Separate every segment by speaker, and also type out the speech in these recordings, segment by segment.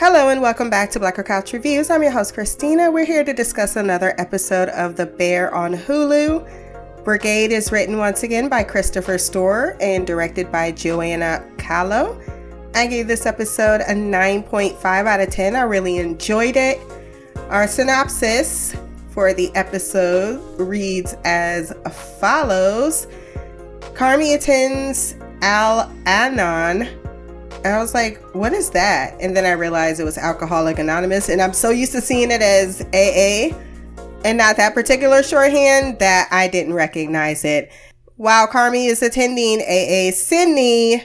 Speaker 1: Hello and welcome back to Blacker Couch Reviews. I'm your host, Christina. We're here to discuss another episode of The Bear on Hulu. Brigade is written once again by Christopher Storer and directed by Joanna Calo. I gave this episode a 9.5 out of 10. I really enjoyed it. Our synopsis for the episode reads as follows Carmy attends Al Anon and I was like, what is that? And then I realized it was Alcoholic Anonymous. And I'm so used to seeing it as AA and not that particular shorthand that I didn't recognize it. While Carmy is attending AA, Sydney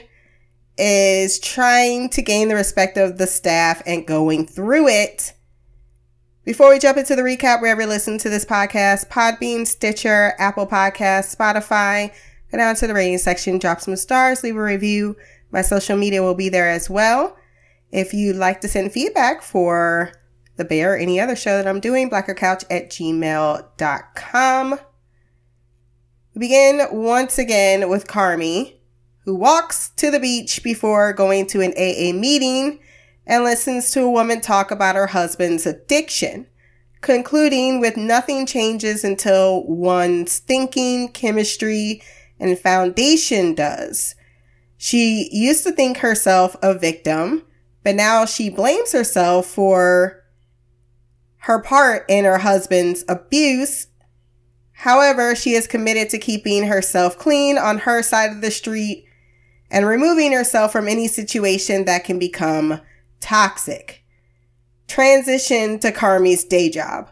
Speaker 1: is trying to gain the respect of the staff and going through it. Before we jump into the recap, wherever you listen to this podcast, Podbean, Stitcher, Apple Podcasts, Spotify, go down to the rating section, drop some stars, leave a review. My social media will be there as well. If you'd like to send feedback for The Bear or any other show that I'm doing, blackercouch at gmail.com. We begin once again with Carmy, who walks to the beach before going to an AA meeting and listens to a woman talk about her husband's addiction, concluding with nothing changes until one's thinking, chemistry, and foundation does. She used to think herself a victim, but now she blames herself for her part in her husband's abuse. However, she is committed to keeping herself clean on her side of the street and removing herself from any situation that can become toxic. Transition to Carmy's day job.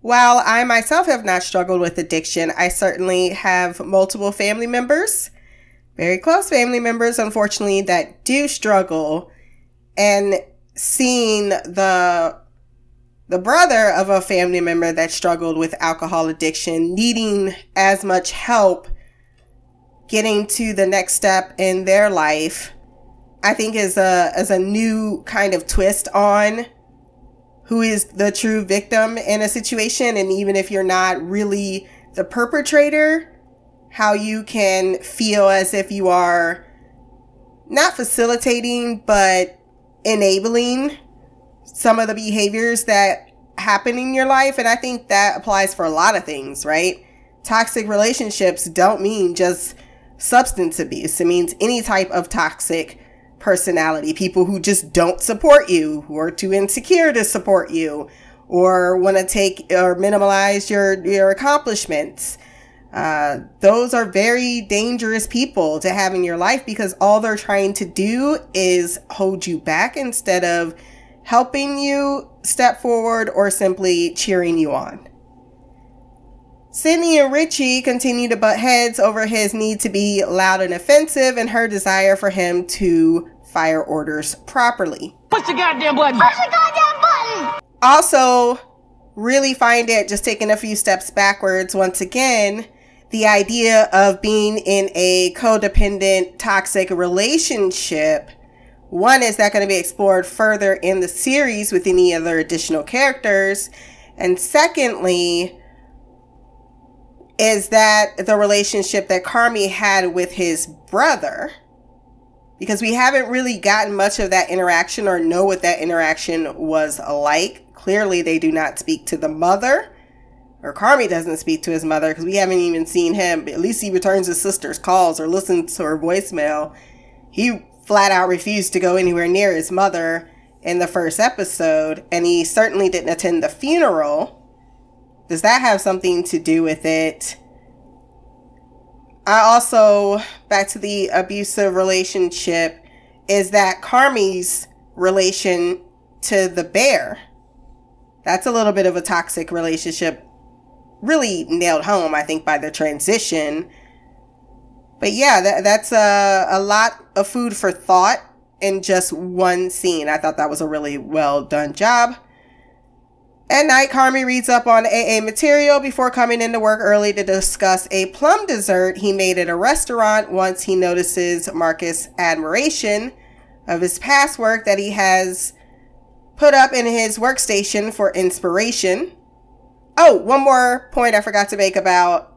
Speaker 1: While I myself have not struggled with addiction, I certainly have multiple family members very close family members, unfortunately, that do struggle and seeing the the brother of a family member that struggled with alcohol addiction needing as much help getting to the next step in their life i think is a is a new kind of twist on who is the true victim in a situation and even if you're not really the perpetrator how you can feel as if you are not facilitating, but enabling some of the behaviors that happen in your life. And I think that applies for a lot of things, right? Toxic relationships don't mean just substance abuse. It means any type of toxic personality. People who just don't support you, who are too insecure to support you, or want to take or minimize your, your accomplishments. Uh, those are very dangerous people to have in your life because all they're trying to do is hold you back instead of helping you step forward or simply cheering you on. Sydney and Richie continue to butt heads over his need to be loud and offensive and her desire for him to fire orders properly.
Speaker 2: Push the goddamn button! Push the goddamn button!
Speaker 1: Also, really find it just taking a few steps backwards once again the idea of being in a codependent, toxic relationship. One, is that going to be explored further in the series with any other additional characters? And secondly, is that the relationship that Carmy had with his brother? Because we haven't really gotten much of that interaction or know what that interaction was like. Clearly, they do not speak to the mother or Carmy doesn't speak to his mother because we haven't even seen him. At least he returns his sister's calls or listens to her voicemail. He flat out refused to go anywhere near his mother in the first episode, and he certainly didn't attend the funeral. Does that have something to do with it? I also, back to the abusive relationship, is that Carmy's relation to the bear. That's a little bit of a toxic relationship really nailed home, I think, by the transition. But yeah, that, that's a, a lot of food for thought in just one scene. I thought that was a really well done job. At night, Carmy reads up on AA material before coming into work early to discuss a plum dessert he made at a restaurant once he notices Marcus' admiration of his past work that he has put up in his workstation for inspiration. Oh, one more point I forgot to make about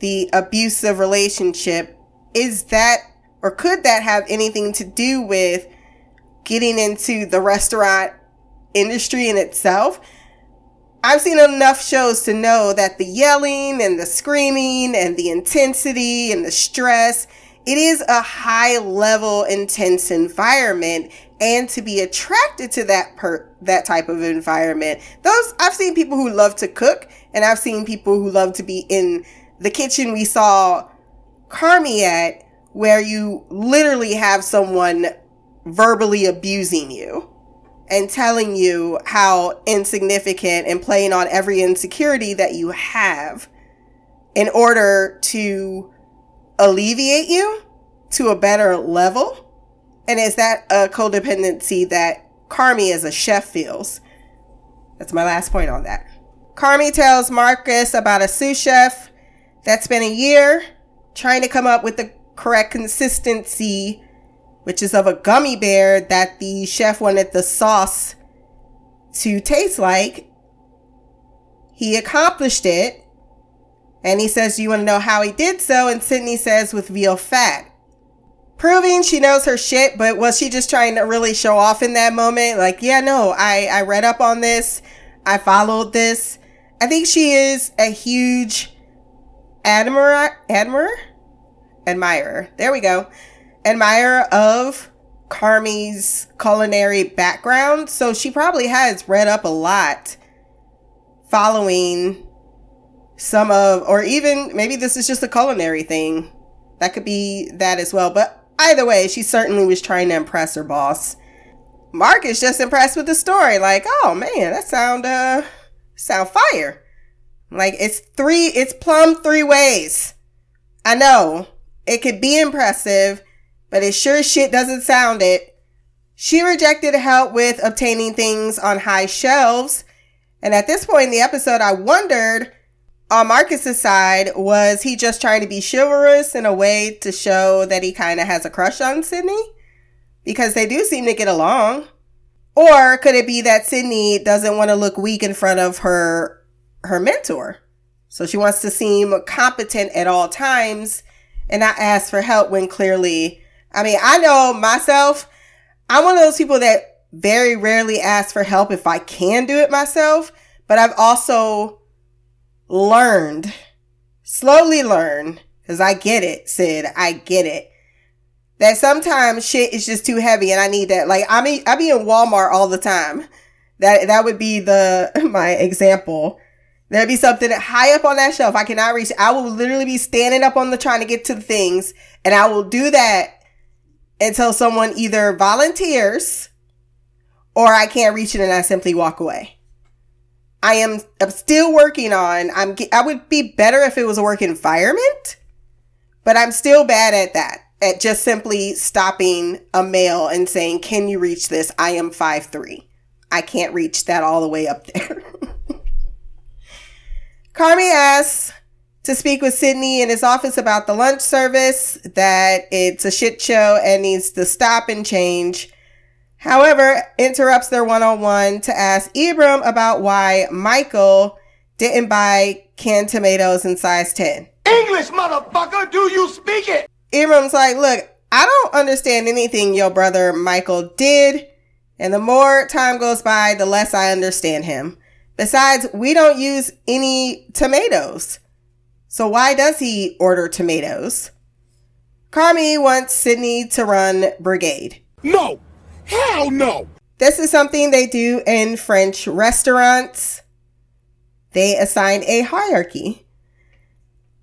Speaker 1: the abusive relationship is that, or could that have anything to do with getting into the restaurant industry in itself? I've seen enough shows to know that the yelling and the screaming and the intensity and the stress, it is a high level intense environment and to be attracted to that per that type of environment. Those I've seen people who love to cook and I've seen people who love to be in the kitchen we saw Carmy at where you literally have someone verbally abusing you and telling you how insignificant and playing on every insecurity that you have in order to alleviate you to a better level. And is that a codependency that Carmy as a chef feels? That's my last point on that. Carmy tells Marcus about a sous chef that spent a year trying to come up with the correct consistency which is of a gummy bear that the chef wanted the sauce to taste like. He accomplished it. And he says, Do you want to know how he did so? And Sydney says, With veal fat. Proving she knows her shit, but was she just trying to really show off in that moment? Like, yeah, no, I, I read up on this. I followed this. I think she is a huge admirer, admirer, admirer. There we go admirer of Carmy's culinary background, so she probably has read up a lot following some of, or even maybe this is just a culinary thing. That could be that as well. But either way, she certainly was trying to impress her boss. Mark is just impressed with the story. Like, oh man, that sound uh sound fire. Like it's three, it's plumb three ways. I know it could be impressive but it sure shit doesn't sound it. She rejected help with obtaining things on high shelves. And at this point in the episode, I wondered on Marcus's side, was he just trying to be chivalrous in a way to show that he kind of has a crush on Sydney? Because they do seem to get along. Or could it be that Sydney doesn't want to look weak in front of her her mentor? So she wants to seem competent at all times and not ask for help when clearly I mean, I know myself, I'm one of those people that very rarely ask for help if I can do it myself, but I've also learned, slowly learned, because I get it, Sid, I get it. That sometimes shit is just too heavy and I need that. Like I mean I be in Walmart all the time. That that would be the my example. There'd be something high up on that shelf I cannot reach. I will literally be standing up on the trying to get to the things and I will do that until someone either volunteers or I can't reach it and I simply walk away. I am I'm still working on I'm I would be better if it was a work environment, but I'm still bad at that. At just simply stopping a male and saying, "Can you reach this? I am five three. I can't reach that all the way up there." Carmy asks, to speak with Sydney in his office about the lunch service, that it's a shit show and needs to stop and change. However, interrupts their one on one to ask Ibram about why Michael didn't buy canned tomatoes in size 10.
Speaker 3: English, motherfucker, do you speak it?
Speaker 1: Ibram's like, look, I don't understand anything your brother Michael did. And the more time goes by, the less I understand him. Besides, we don't use any tomatoes. So why does he order tomatoes? Carmy wants Sydney to run Brigade.
Speaker 3: No! Hell no!
Speaker 1: This is something they do in French restaurants. They assign a hierarchy.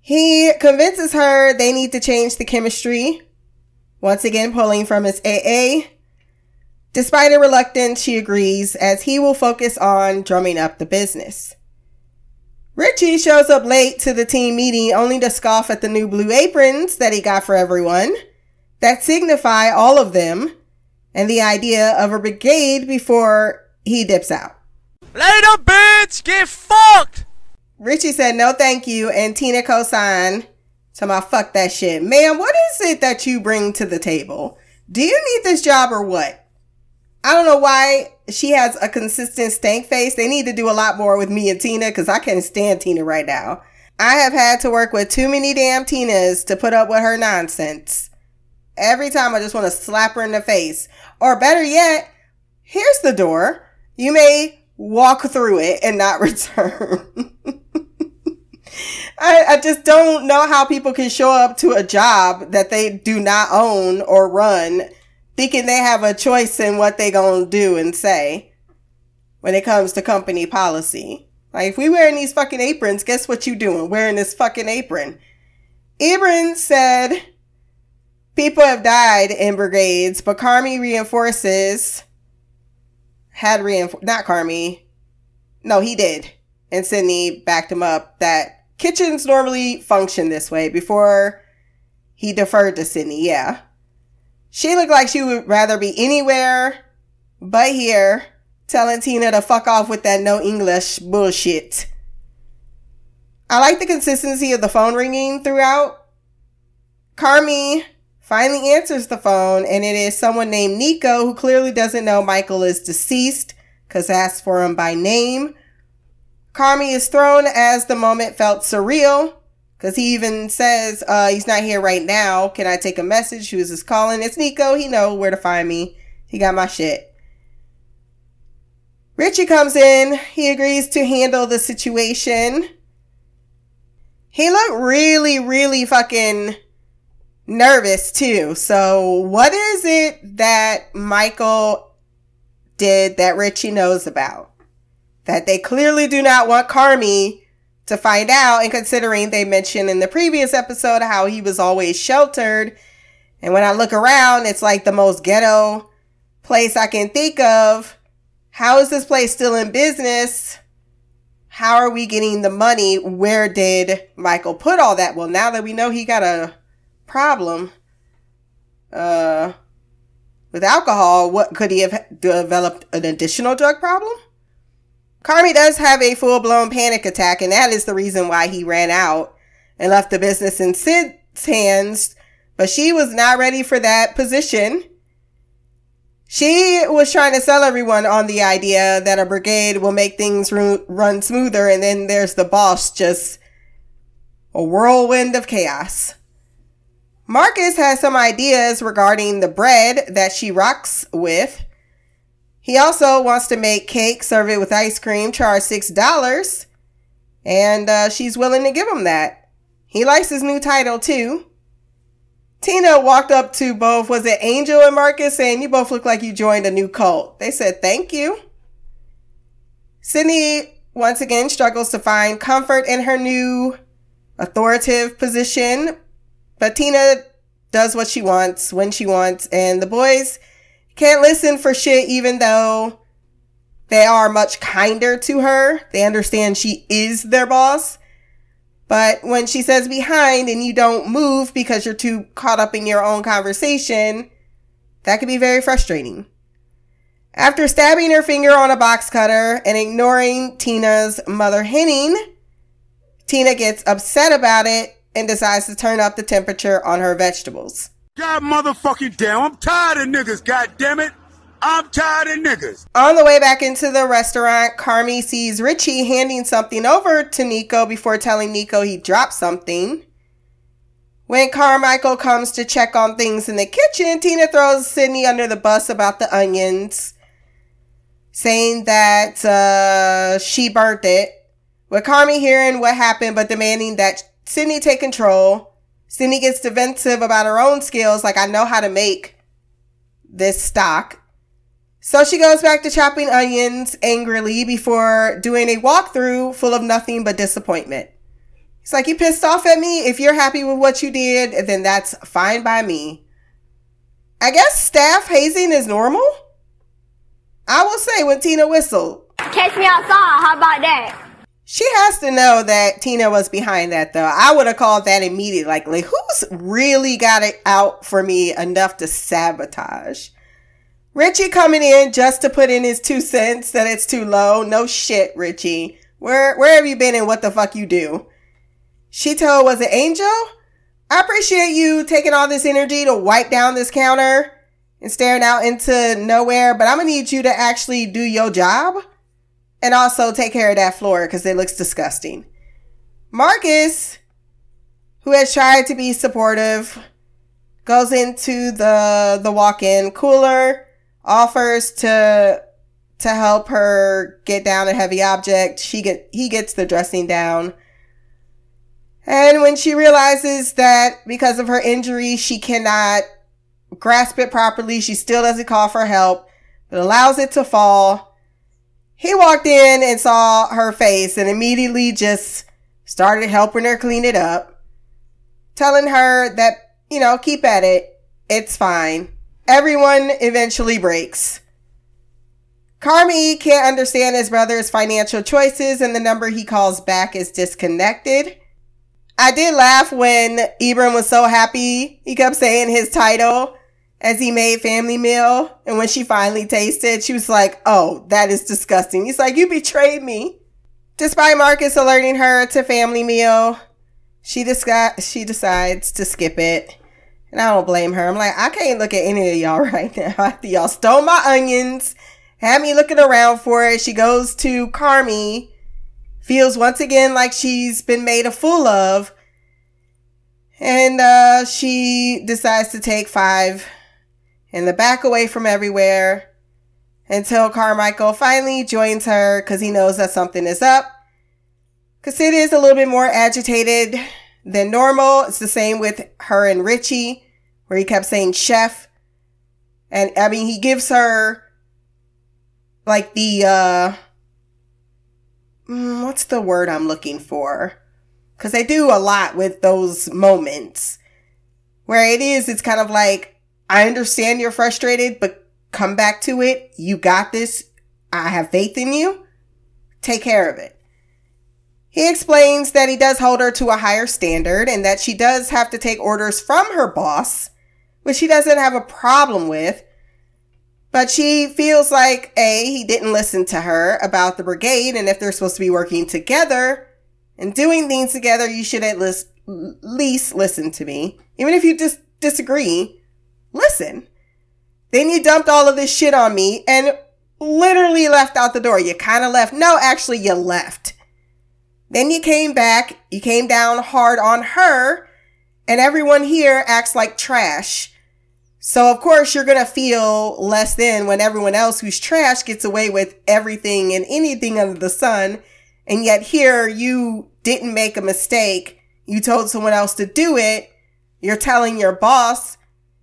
Speaker 1: He convinces her they need to change the chemistry, once again pulling from his AA. Despite her reluctance, she agrees as he will focus on drumming up the business. Richie shows up late to the team meeting only to scoff at the new blue aprons that he got for everyone that signify all of them and the idea of a brigade before he dips out.
Speaker 4: Later, bitch! Get fucked!
Speaker 1: Richie said no thank you and Tina co-signed to my fuck that shit. Ma'am, what is it that you bring to the table? Do you need this job or what? I don't know why she has a consistent stank face. They need to do a lot more with me and Tina because I can't stand Tina right now. I have had to work with too many damn Tinas to put up with her nonsense. Every time I just want to slap her in the face. Or better yet, here's the door. You may walk through it and not return. I, I just don't know how people can show up to a job that they do not own or run thinking they have a choice in what they gonna do and say when it comes to company policy. Like if we wearing these fucking aprons, guess what you doing? Wearing this fucking apron. Ebron said people have died in brigades, but Carmy reinforces had reinforced not Carmy. No, he did. And Sydney backed him up that kitchens normally function this way before he deferred to Sydney. Yeah. She looked like she would rather be anywhere but here, telling Tina to fuck off with that no English bullshit. I like the consistency of the phone ringing throughout. Carmy finally answers the phone, and it is someone named Nico who clearly doesn't know Michael is deceased because asked for him by name. Carmy is thrown as the moment felt surreal. Cause he even says, uh, he's not here right now. Can I take a message? Who's this calling? It's Nico. He know where to find me. He got my shit. Richie comes in. He agrees to handle the situation. He looked really, really fucking nervous too. So what is it that Michael did that Richie knows about? That they clearly do not want Carmy to find out. And considering they mentioned in the previous episode how he was always sheltered. And when I look around, it's like the most ghetto place I can think of. How is this place still in business? How are we getting the money? Where did Michael put all that? Well, now that we know he got a problem, uh, with alcohol, what could he have developed an additional drug problem? Carmy does have a full blown panic attack, and that is the reason why he ran out and left the business in Sid's hands. But she was not ready for that position. She was trying to sell everyone on the idea that a brigade will make things run smoother, and then there's the boss, just a whirlwind of chaos. Marcus has some ideas regarding the bread that she rocks with. He also wants to make cake, serve it with ice cream, charge $6. And uh, she's willing to give him that. He likes his new title too. Tina walked up to both, was it Angel and Marcus, saying, You both look like you joined a new cult. They said, Thank you. Sydney once again struggles to find comfort in her new authoritative position, but Tina does what she wants when she wants, and the boys can't listen for shit, even though they are much kinder to her. They understand she is their boss. But when she says behind and you don't move because you're too caught up in your own conversation, that can be very frustrating. After stabbing her finger on a box cutter and ignoring Tina's mother Henning, Tina gets upset about it and decides to turn up the temperature on her vegetables.
Speaker 3: God motherfucking damn, I'm tired of niggas, god damn it. I'm tired of niggas.
Speaker 1: On the way back into the restaurant, Carmy sees Richie handing something over to Nico before telling Nico he dropped something. When Carmichael comes to check on things in the kitchen, Tina throws Sydney under the bus about the onions, saying that uh, she burnt it. With Carmy hearing what happened but demanding that Sydney take control, Sydney gets defensive about her own skills, like I know how to make this stock. So she goes back to chopping onions angrily before doing a walkthrough full of nothing but disappointment. It's like, You pissed off at me? If you're happy with what you did, then that's fine by me. I guess staff hazing is normal. I will say when Tina whistled.
Speaker 2: Catch me outside, how about that?
Speaker 1: She has to know that Tina was behind that though. I would have called that immediately. Like, like, who's really got it out for me enough to sabotage? Richie coming in just to put in his two cents that it's too low. No shit, Richie. Where where have you been and what the fuck you do? She told was it Angel? I appreciate you taking all this energy to wipe down this counter and staring out into nowhere, but I'm gonna need you to actually do your job and also take care of that floor because it looks disgusting. Marcus, who has tried to be supportive, goes into the the walk-in cooler, offers to to help her get down a heavy object. She get he gets the dressing down. And when she realizes that because of her injury, she cannot grasp it properly, she still doesn't call for help, but allows it to fall. He walked in and saw her face and immediately just started helping her clean it up, telling her that, you know, keep at it. It's fine. Everyone eventually breaks. Carmy can't understand his brother's financial choices and the number he calls back is disconnected. I did laugh when Ibram was so happy. He kept saying his title as he made family meal. And when she finally tasted, she was like, Oh, that is disgusting. He's like, You betrayed me. Despite Marcus alerting her to family meal, she, disca- she decides to skip it. And I don't blame her. I'm like, I can't look at any of y'all right now. After y'all stole my onions, had me looking around for it. She goes to Carmy feels once again like she's been made a fool of. And uh, she decides to take five and the back away from everywhere until Carmichael finally joins her because he knows that something is up. Because it is a little bit more agitated than normal. It's the same with her and Richie, where he kept saying chef. And I mean, he gives her like the, uh, mm, what's the word I'm looking for? Because they do a lot with those moments where it is, it's kind of like, I understand you're frustrated, but come back to it. You got this. I have faith in you. Take care of it. He explains that he does hold her to a higher standard and that she does have to take orders from her boss, which she doesn't have a problem with, but she feels like A, he didn't listen to her about the brigade, and if they're supposed to be working together and doing things together, you should at least, least listen to me. Even if you just disagree, listen. Then you dumped all of this shit on me and literally left out the door. You kind of left. No, actually, you left. Then you came back, you came down hard on her, and everyone here acts like trash so of course you're going to feel less than when everyone else who's trash gets away with everything and anything under the sun. And yet here you didn't make a mistake. You told someone else to do it. You're telling your boss,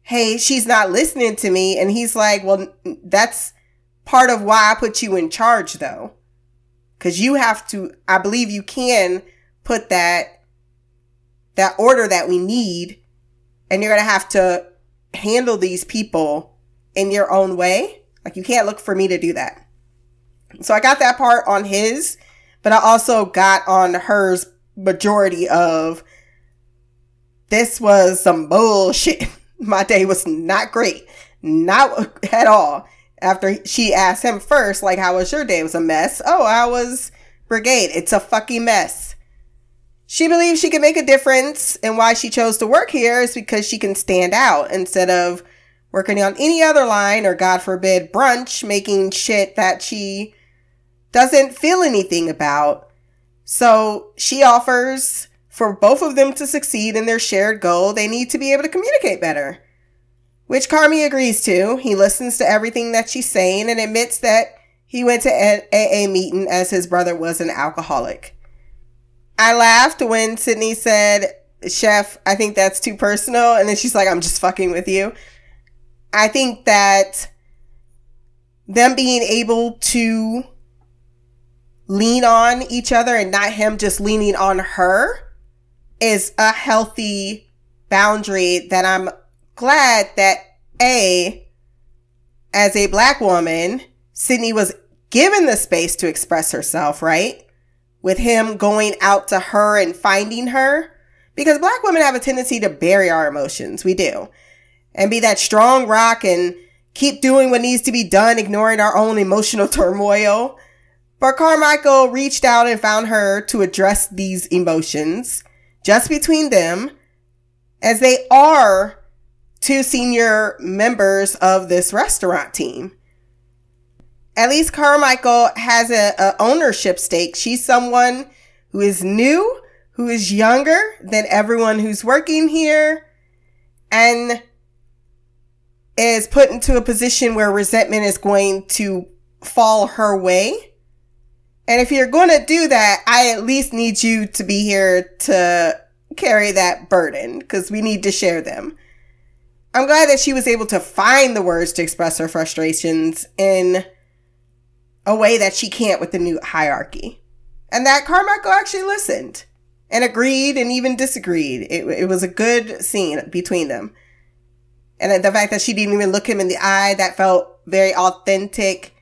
Speaker 1: Hey, she's not listening to me. And he's like, well, that's part of why I put you in charge though. Cause you have to, I believe you can put that, that order that we need. And you're going to have to handle these people in your own way. Like you can't look for me to do that. So I got that part on his, but I also got on hers majority of this was some bullshit. My day was not great. Not at all. After she asked him first, like, how was your day? It was a mess. Oh, I was brigade. It's a fucking mess. She believes she can make a difference, and why she chose to work here is because she can stand out instead of working on any other line or, God forbid, brunch, making shit that she doesn't feel anything about. So she offers for both of them to succeed in their shared goal, they need to be able to communicate better. Which Carmy agrees to. He listens to everything that she's saying and admits that he went to an AA meeting as his brother was an alcoholic. I laughed when Sydney said, Chef, I think that's too personal. And then she's like, I'm just fucking with you. I think that them being able to lean on each other and not him just leaning on her is a healthy boundary that I'm glad that A, as a black woman, Sydney was given the space to express herself, right? with him going out to her and finding her because black women have a tendency to bury our emotions. We do. And be that strong rock and keep doing what needs to be done, ignoring our own emotional turmoil. But Carmichael reached out and found her to address these emotions just between them as they are two senior members of this restaurant team. At least Carmichael has a, a ownership stake. She's someone who is new, who is younger than everyone who's working here, and is put into a position where resentment is going to fall her way. And if you're going to do that, I at least need you to be here to carry that burden because we need to share them. I'm glad that she was able to find the words to express her frustrations in a way that she can't with the new hierarchy. And that Carmichael actually listened and agreed and even disagreed. It, it was a good scene between them. And the fact that she didn't even look him in the eye, that felt very authentic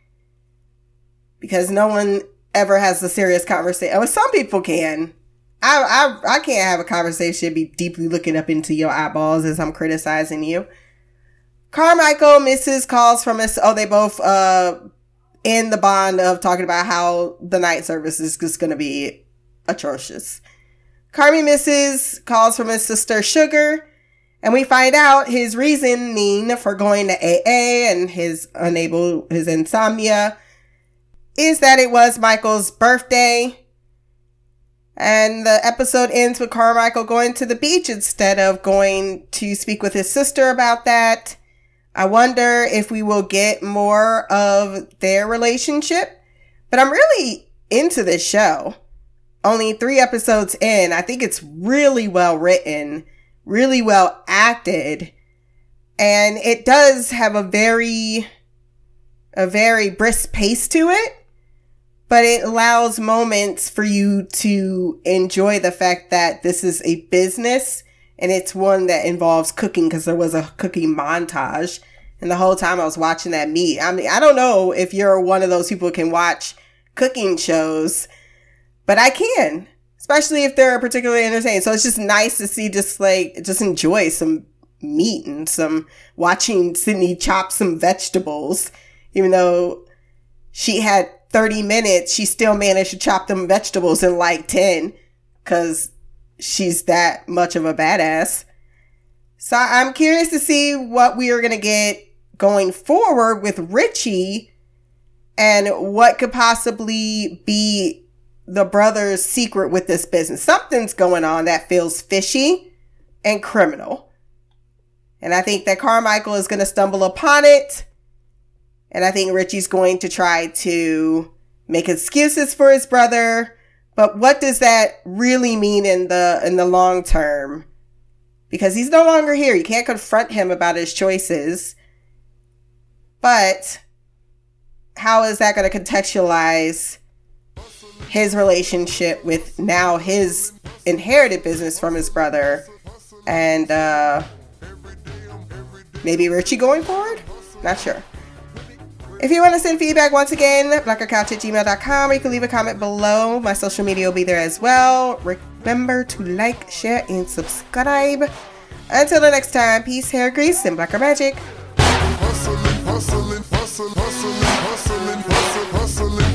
Speaker 1: because no one ever has a serious conversation. Well, some people can. I, I, I can't have a conversation, be deeply looking up into your eyeballs as I'm criticizing you. Carmichael misses calls from us. Oh, they both, uh, in the bond of talking about how the night service is just going to be atrocious. Carmy misses calls from his sister Sugar, and we find out his reasoning for going to AA and his unable, his insomnia is that it was Michael's birthday. And the episode ends with Carmichael going to the beach instead of going to speak with his sister about that. I wonder if we will get more of their relationship. But I'm really into this show. Only three episodes in. I think it's really well written, really well acted. And it does have a very, a very brisk pace to it but it allows moments for you to enjoy the fact that this is a business and it's one that involves cooking because there was a cooking montage. And the whole time I was watching that meat. I mean, I don't know if you're one of those people who can watch cooking shows, but I can, especially if they're particularly entertaining. So it's just nice to see just like, just enjoy some meat and some watching Sydney chop some vegetables, even though she had 30 minutes, she still managed to chop them vegetables in like 10 because she's that much of a badass. So I'm curious to see what we are going to get going forward with Richie and what could possibly be the brother's secret with this business. Something's going on that feels fishy and criminal. And I think that Carmichael is going to stumble upon it and I think Richie's going to try to make excuses for his brother. But what does that really mean in the, in the long term? Because he's no longer here. You can't confront him about his choices. But how is that going to contextualize his relationship with now his inherited business from his brother and uh, maybe Richie going forward? Not sure. If you want to send feedback, once again, blackercouch at gmail.com, or you can leave a comment below. My social media will be there as well. Remember to like, share, and subscribe. Until the next time, peace, hair grease, and blacker magic. Hustling, hustling, hustling.